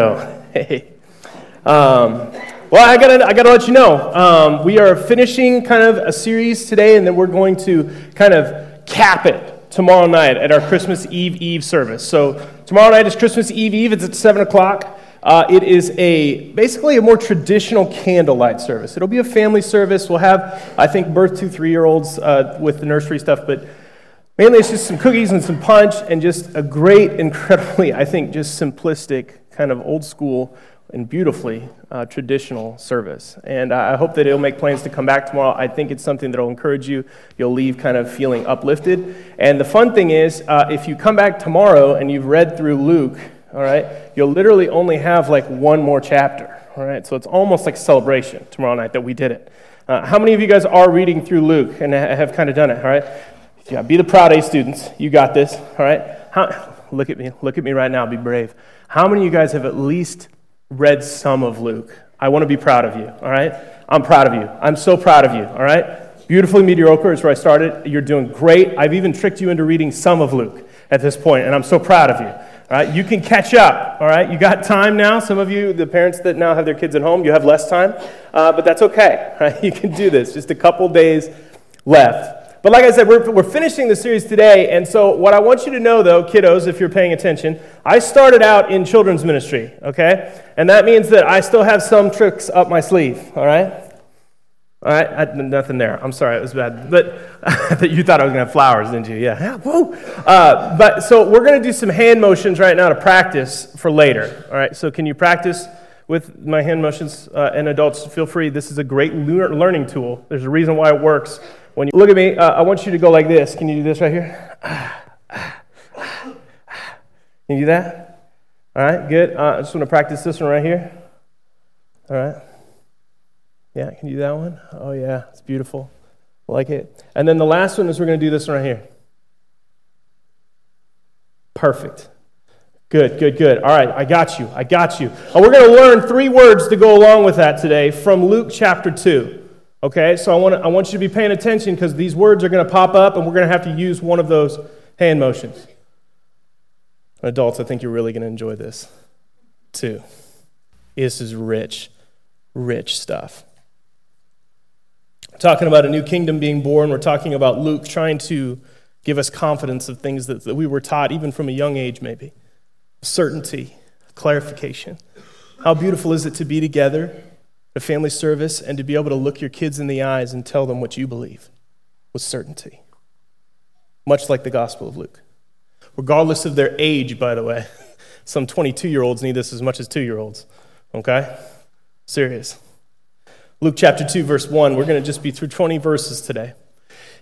Hey. Um, well, I gotta, I gotta let you know. Um, we are finishing kind of a series today, and then we're going to kind of cap it tomorrow night at our Christmas Eve Eve service. So tomorrow night is Christmas Eve Eve. It's at seven o'clock. Uh, it is a basically a more traditional candlelight service. It'll be a family service. We'll have, I think, birth to three year olds uh, with the nursery stuff, but mainly it's just some cookies and some punch and just a great, incredibly, I think, just simplistic kind of old school and beautifully uh, traditional service. And I hope that it'll make plans to come back tomorrow. I think it's something that'll encourage you. You'll leave kind of feeling uplifted. And the fun thing is, uh, if you come back tomorrow and you've read through Luke, all right, you'll literally only have like one more chapter. All right, so it's almost like a celebration tomorrow night that we did it. Uh, how many of you guys are reading through Luke and have kind of done it? All right, yeah, be the proud A students. You got this. All right. How, look at me. Look at me right now. Be brave. How many of you guys have at least read some of Luke? I want to be proud of you, all right? I'm proud of you. I'm so proud of you, all right? Beautifully mediocre is where I started. You're doing great. I've even tricked you into reading some of Luke at this point, and I'm so proud of you. All right, you can catch up. All right, you got time now. Some of you, the parents that now have their kids at home, you have less time, uh, but that's okay. Right, you can do this. Just a couple days left. But like I said, we're, we're finishing the series today. And so, what I want you to know, though, kiddos, if you're paying attention, I started out in children's ministry, okay? And that means that I still have some tricks up my sleeve, all right? All right, I, nothing there. I'm sorry, it was bad. But that you thought I was going to have flowers, didn't you? Yeah. yeah whoa. Uh, but so we're going to do some hand motions right now to practice for later. All right, so can you practice with my hand motions? Uh, and adults, feel free. This is a great learning tool. There's a reason why it works. When you look at me, uh, I want you to go like this. Can you do this right here? Can you do that? All right, good. Uh, I just want to practice this one right here. All right. Yeah, can you do that one? Oh, yeah, it's beautiful. I like it. And then the last one is we're going to do this one right here. Perfect. Good, good, good. All right, I got you. I got you. And we're going to learn three words to go along with that today from Luke chapter 2. Okay, so I want, I want you to be paying attention because these words are going to pop up and we're going to have to use one of those hand motions. Adults, I think you're really going to enjoy this too. This is rich, rich stuff. We're talking about a new kingdom being born. We're talking about Luke trying to give us confidence of things that, that we were taught, even from a young age, maybe. Certainty, clarification. How beautiful is it to be together a family service and to be able to look your kids in the eyes and tell them what you believe with certainty, much like the Gospel of Luke. Regardless of their age, by the way, some 22 year olds need this as much as two year olds, okay? Serious. Luke chapter 2, verse 1, we're going to just be through 20 verses today.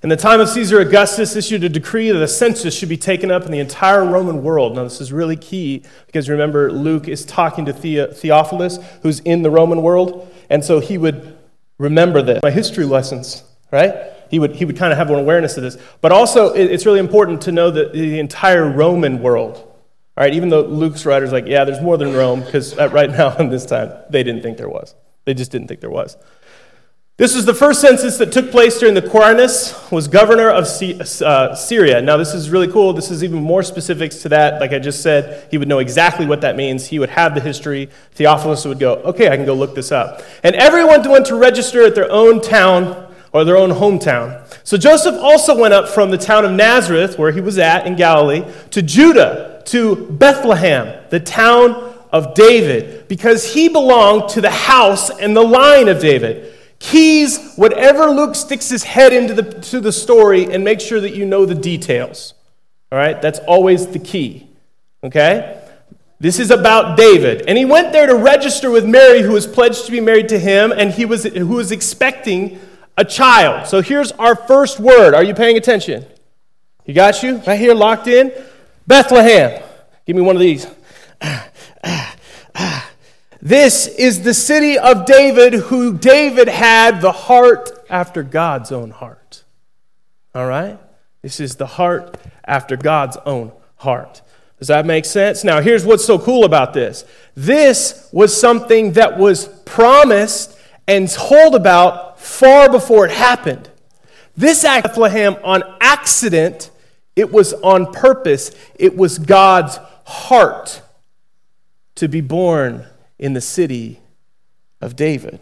In the time of Caesar Augustus issued a decree that a census should be taken up in the entire Roman world. Now, this is really key because remember, Luke is talking to Theophilus, who's in the Roman world. And so he would remember this. My history lessons, right? He would, he would kind of have an awareness of this. But also, it's really important to know that the entire Roman world, all right, even though Luke's writer's like, yeah, there's more than Rome, because uh, right now in this time, they didn't think there was. They just didn't think there was. This was the first census that took place during the Quirinius, was governor of uh, Syria. Now, this is really cool. This is even more specifics to that. Like I just said, he would know exactly what that means. He would have the history. Theophilus would go, okay, I can go look this up. And everyone went to register at their own town or their own hometown. So Joseph also went up from the town of Nazareth, where he was at in Galilee, to Judah, to Bethlehem, the town of David, because he belonged to the house and the line of David. Keys whatever Luke sticks his head into the, to the story and make sure that you know the details. All right? That's always the key. Okay? This is about David. And he went there to register with Mary, who was pledged to be married to him, and he was, who was expecting a child. So here's our first word. Are you paying attention? You got you? Right here, locked in? Bethlehem. Give me one of these. This is the city of David, who David had the heart after God's own heart. All right? This is the heart after God's own heart. Does that make sense? Now, here's what's so cool about this this was something that was promised and told about far before it happened. This act of Bethlehem on accident, it was on purpose, it was God's heart to be born in the city of David.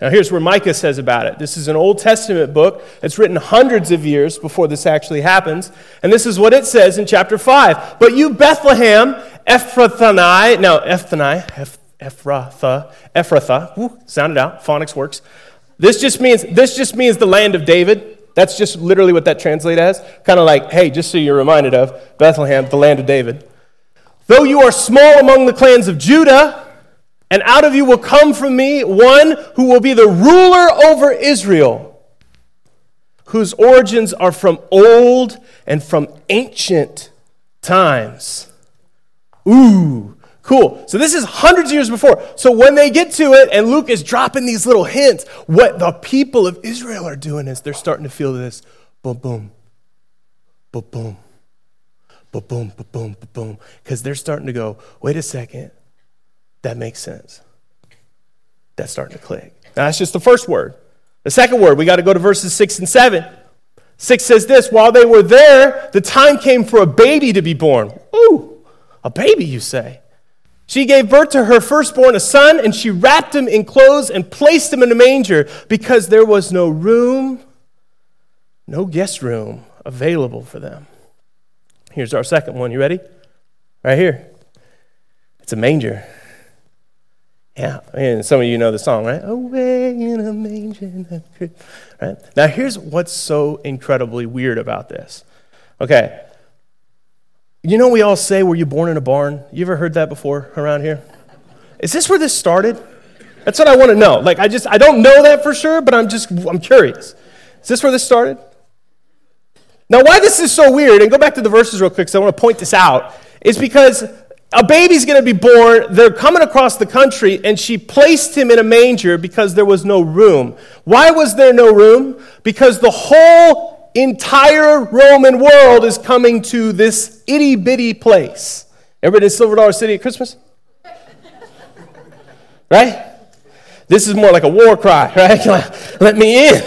Now, here's where Micah says about it. This is an Old Testament book. It's written hundreds of years before this actually happens. And this is what it says in chapter 5. But you, Bethlehem, Ephrathani, no, Ephrathani, Ephratha, Ephratha, woo, sound it out, phonics works. This just means, this just means the land of David. That's just literally what that translates as. Kind of like, hey, just so you're reminded of Bethlehem, the land of David. Though you are small among the clans of Judah, and out of you will come from me one who will be the ruler over Israel, whose origins are from old and from ancient times. Ooh, cool. So this is hundreds of years before. So when they get to it, and Luke is dropping these little hints, what the people of Israel are doing is they're starting to feel this boom, boom, boom, boom, boom, boom, boom, boom, boom, because they're starting to go, wait a second that makes sense. That's starting to click. Now, that's just the first word. The second word, we got to go to verses 6 and 7. 6 says this While they were there, the time came for a baby to be born. Ooh, a baby, you say. She gave birth to her firstborn, a son, and she wrapped him in clothes and placed him in a manger because there was no room, no guest room available for them. Here's our second one. You ready? Right here. It's a manger. Yeah, and some of you know the song, right? Away in a manger. Right? Now, here's what's so incredibly weird about this. Okay. You know, we all say, Were you born in a barn? You ever heard that before around here? Is this where this started? That's what I want to know. Like, I just, I don't know that for sure, but I'm just, I'm curious. Is this where this started? Now, why this is so weird, and go back to the verses real quick because I want to point this out, is because a baby's going to be born. They're coming across the country, and she placed him in a manger because there was no room. Why was there no room? Because the whole entire Roman world is coming to this itty bitty place. Everybody in Silver Dollar City at Christmas? right? This is more like a war cry, right? Let me in.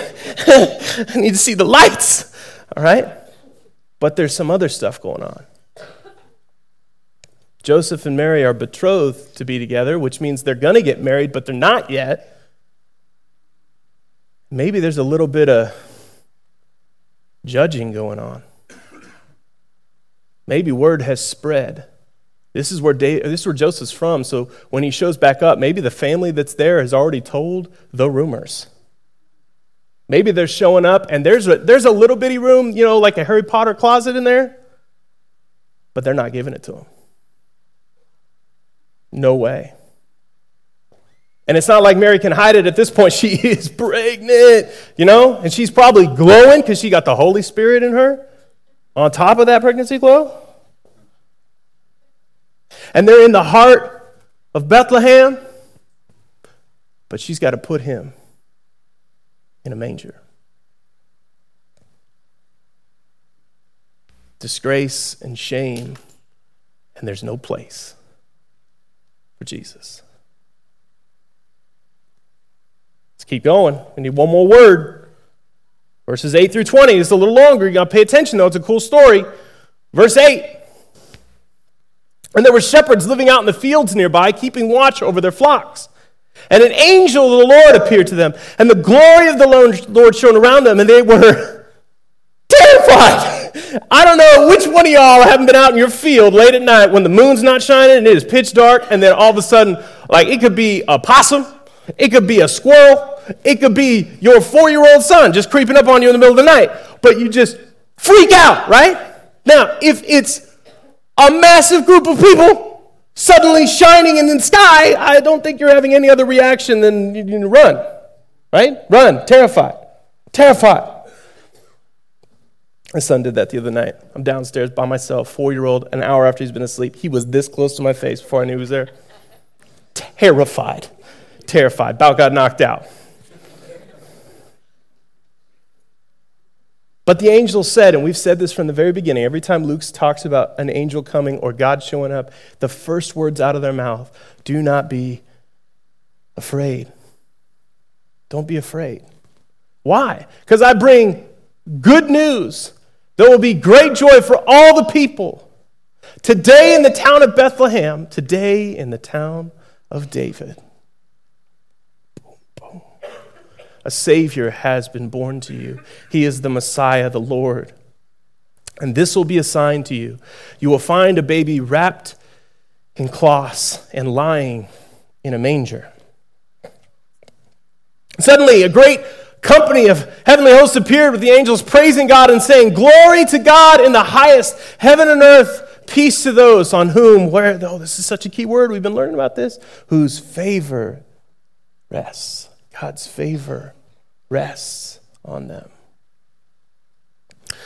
I need to see the lights, all right? But there's some other stuff going on. Joseph and Mary are betrothed to be together, which means they're going to get married, but they're not yet. Maybe there's a little bit of judging going on. Maybe word has spread. This is where Dave, this is where Joseph's from. So when he shows back up, maybe the family that's there has already told the rumors. Maybe they're showing up and there's a, there's a little bitty room, you know, like a Harry Potter closet in there, but they're not giving it to him. No way. And it's not like Mary can hide it at this point. She is pregnant, you know? And she's probably glowing because she got the Holy Spirit in her on top of that pregnancy glow. And they're in the heart of Bethlehem, but she's got to put him in a manger. Disgrace and shame, and there's no place for Jesus. Let's keep going. We need one more word. Verses 8 through 20 is a little longer. You got to pay attention, though. It's a cool story. Verse 8. And there were shepherds living out in the fields nearby, keeping watch over their flocks. And an angel of the Lord appeared to them, and the glory of the Lord shone around them, and they were terrified. I don't know which one of y'all haven't been out in your field late at night when the moon's not shining and it is pitch dark, and then all of a sudden, like it could be a possum, it could be a squirrel, it could be your four year old son just creeping up on you in the middle of the night, but you just freak out, right? Now, if it's a massive group of people suddenly shining in the sky, I don't think you're having any other reaction than you run, right? Run, terrified, terrified. My son did that the other night. I'm downstairs by myself, four year old, an hour after he's been asleep. He was this close to my face before I knew he was there. Terrified. Terrified. About got knocked out. But the angel said, and we've said this from the very beginning, every time Luke talks about an angel coming or God showing up, the first words out of their mouth do not be afraid. Don't be afraid. Why? Because I bring good news there will be great joy for all the people. Today in the town of Bethlehem, today in the town of David. A Savior has been born to you. He is the Messiah, the Lord. And this will be a sign to you. You will find a baby wrapped in cloths and lying in a manger. Suddenly, a great company of heavenly hosts appeared with the angels praising God and saying, Glory to God in the highest, heaven and earth, peace to those on whom, where, oh, this is such a key word, we've been learning about this, whose favor rests. God's favor rests on them.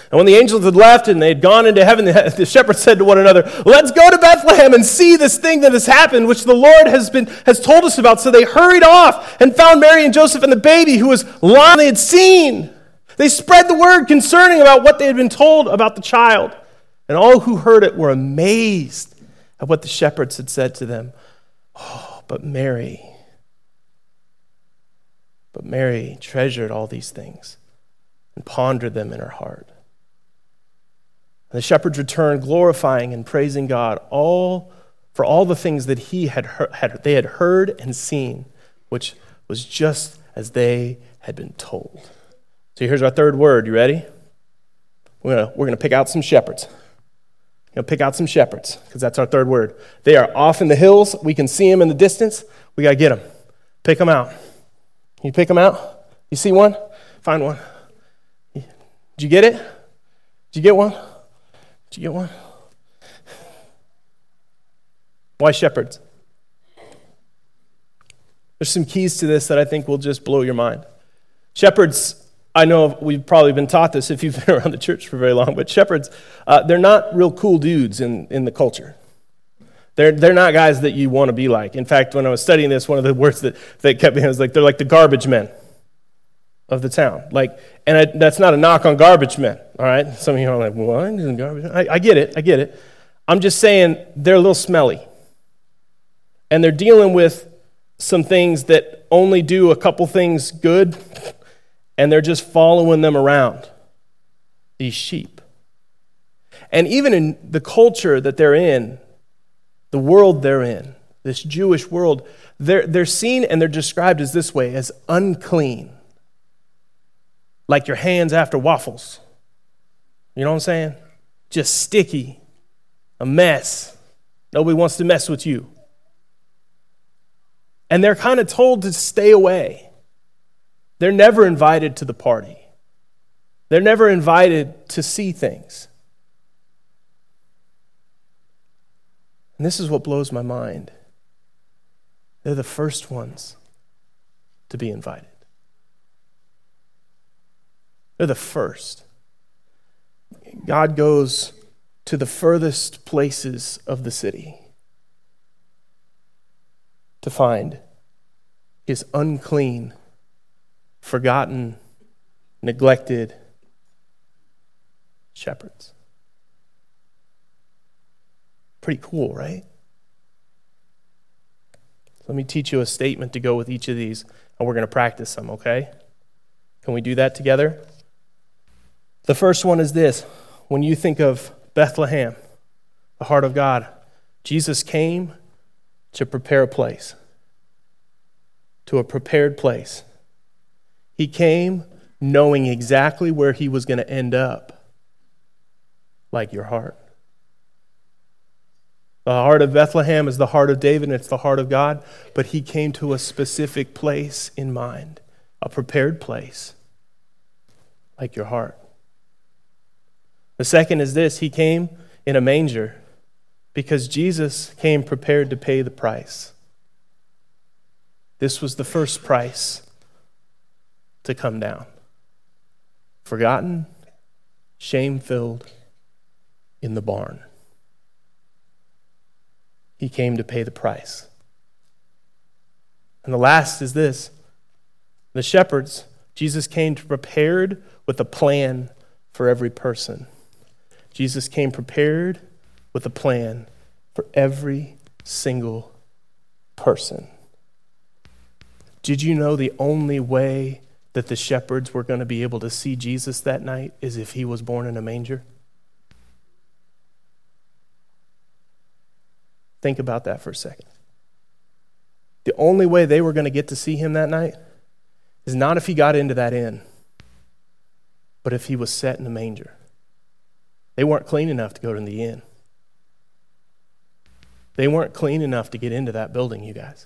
And when the angels had left and they had gone into heaven, the shepherds said to one another, Let's go to Bethlehem and see this thing that has happened, which the Lord has, been, has told us about. So they hurried off and found Mary and Joseph and the baby who was lying they had seen. They spread the word concerning about what they had been told about the child. And all who heard it were amazed at what the shepherds had said to them. Oh, but Mary, but Mary treasured all these things and pondered them in her heart. The shepherds returned, glorifying and praising God all for all the things that he had, had they had heard and seen, which was just as they had been told. So here's our third word. You ready? We're gonna, we're gonna pick out some shepherds. We're gonna pick out some shepherds because that's our third word. They are off in the hills. We can see them in the distance. We gotta get them. Pick them out. You pick them out? You see one? Find one. Did you get it? Did you get one? You get one? Why shepherds? There's some keys to this that I think will just blow your mind. Shepherds, I know we've probably been taught this if you've been around the church for very long, but shepherds, uh, they're not real cool dudes in, in the culture. They're, they're not guys that you want to be like. In fact, when I was studying this, one of the words that, that kept me was like, they're like the garbage men of the town. Like, and I, that's not a knock on garbage men, all right? Some of you are like, what? Garbage I, I get it, I get it. I'm just saying they're a little smelly. And they're dealing with some things that only do a couple things good, and they're just following them around, these sheep. And even in the culture that they're in, the world they're in, this Jewish world, they're, they're seen and they're described as this way as unclean like your hands after waffles. You know what I'm saying? Just sticky, a mess. Nobody wants to mess with you. And they're kind of told to stay away. They're never invited to the party, they're never invited to see things. And this is what blows my mind. They're the first ones to be invited. They're the first. God goes to the furthest places of the city to find his unclean, forgotten, neglected shepherds. Pretty cool, right? Let me teach you a statement to go with each of these, and we're going to practice them, okay? Can we do that together? The first one is this when you think of Bethlehem, the heart of God, Jesus came to prepare a place, to a prepared place. He came knowing exactly where he was going to end up, like your heart. The heart of Bethlehem is the heart of David, and it's the heart of God, but he came to a specific place in mind, a prepared place, like your heart. The second is this He came in a manger because Jesus came prepared to pay the price. This was the first price to come down. Forgotten, shame filled in the barn. He came to pay the price. And the last is this the shepherds, Jesus came prepared with a plan for every person. Jesus came prepared with a plan for every single person. Did you know the only way that the shepherds were going to be able to see Jesus that night is if he was born in a manger? Think about that for a second. The only way they were going to get to see him that night is not if he got into that inn, but if he was set in the manger. They weren't clean enough to go to the inn. They weren't clean enough to get into that building, you guys.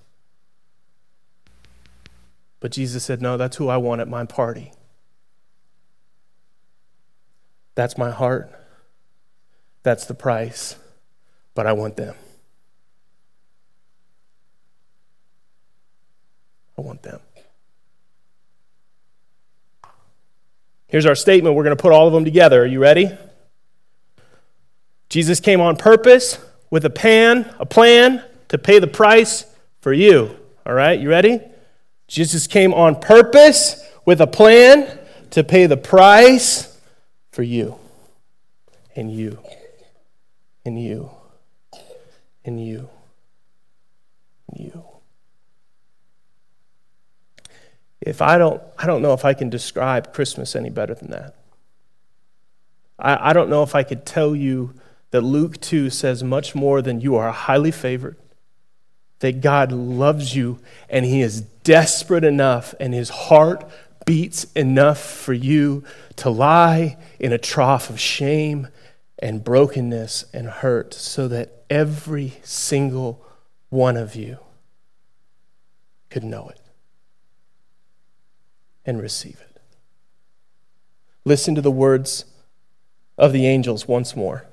But Jesus said, No, that's who I want at my party. That's my heart. That's the price. But I want them. I want them. Here's our statement. We're going to put all of them together. Are you ready? Jesus came on purpose with a pan, a plan to pay the price for you. All right, you ready? Jesus came on purpose with a plan to pay the price for you and you and you and you and you. If I don't, I don't know if I can describe Christmas any better than that. I, I don't know if I could tell you that Luke 2 says much more than you are highly favored, that God loves you and He is desperate enough and His heart beats enough for you to lie in a trough of shame and brokenness and hurt so that every single one of you could know it and receive it. Listen to the words of the angels once more.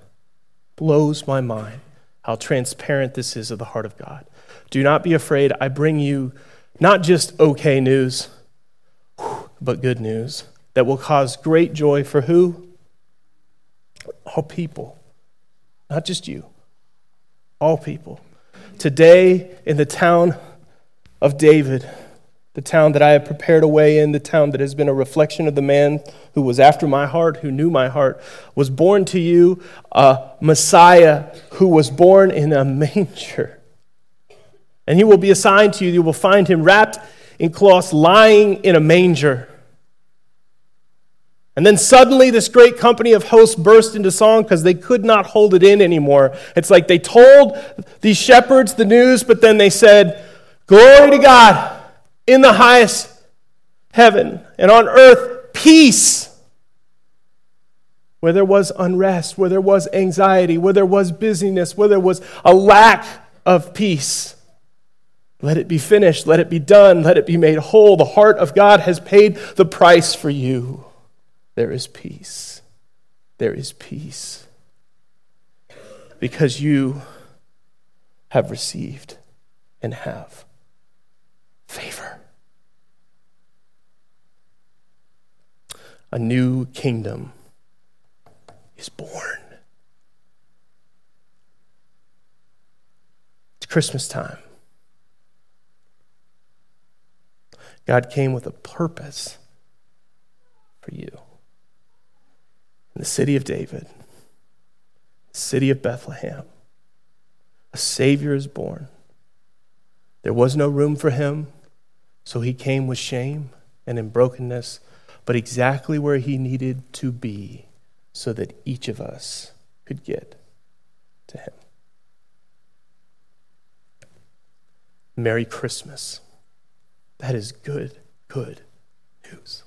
Blows my mind how transparent this is of the heart of God. Do not be afraid. I bring you not just okay news, but good news that will cause great joy for who? All people, not just you, all people. Today, in the town of David, the town that I have prepared a way in, the town that has been a reflection of the man who was after my heart, who knew my heart, was born to you a Messiah who was born in a manger and he will be assigned to you. You will find him wrapped in cloths, lying in a manger. And then suddenly, this great company of hosts burst into song because they could not hold it in anymore. It's like they told these shepherds the news, but then they said, Glory to God in the highest heaven, and on earth, peace. Where there was unrest, where there was anxiety, where there was busyness, where there was a lack of peace. Let it be finished. Let it be done. Let it be made whole. The heart of God has paid the price for you. There is peace. There is peace. Because you have received and have favor. A new kingdom is born. It's Christmas time. God came with a purpose for you. In the city of David, the city of Bethlehem, a Savior is born. There was no room for him, so he came with shame and in brokenness, but exactly where he needed to be so that each of us could get to him. Merry Christmas. That is good, good news.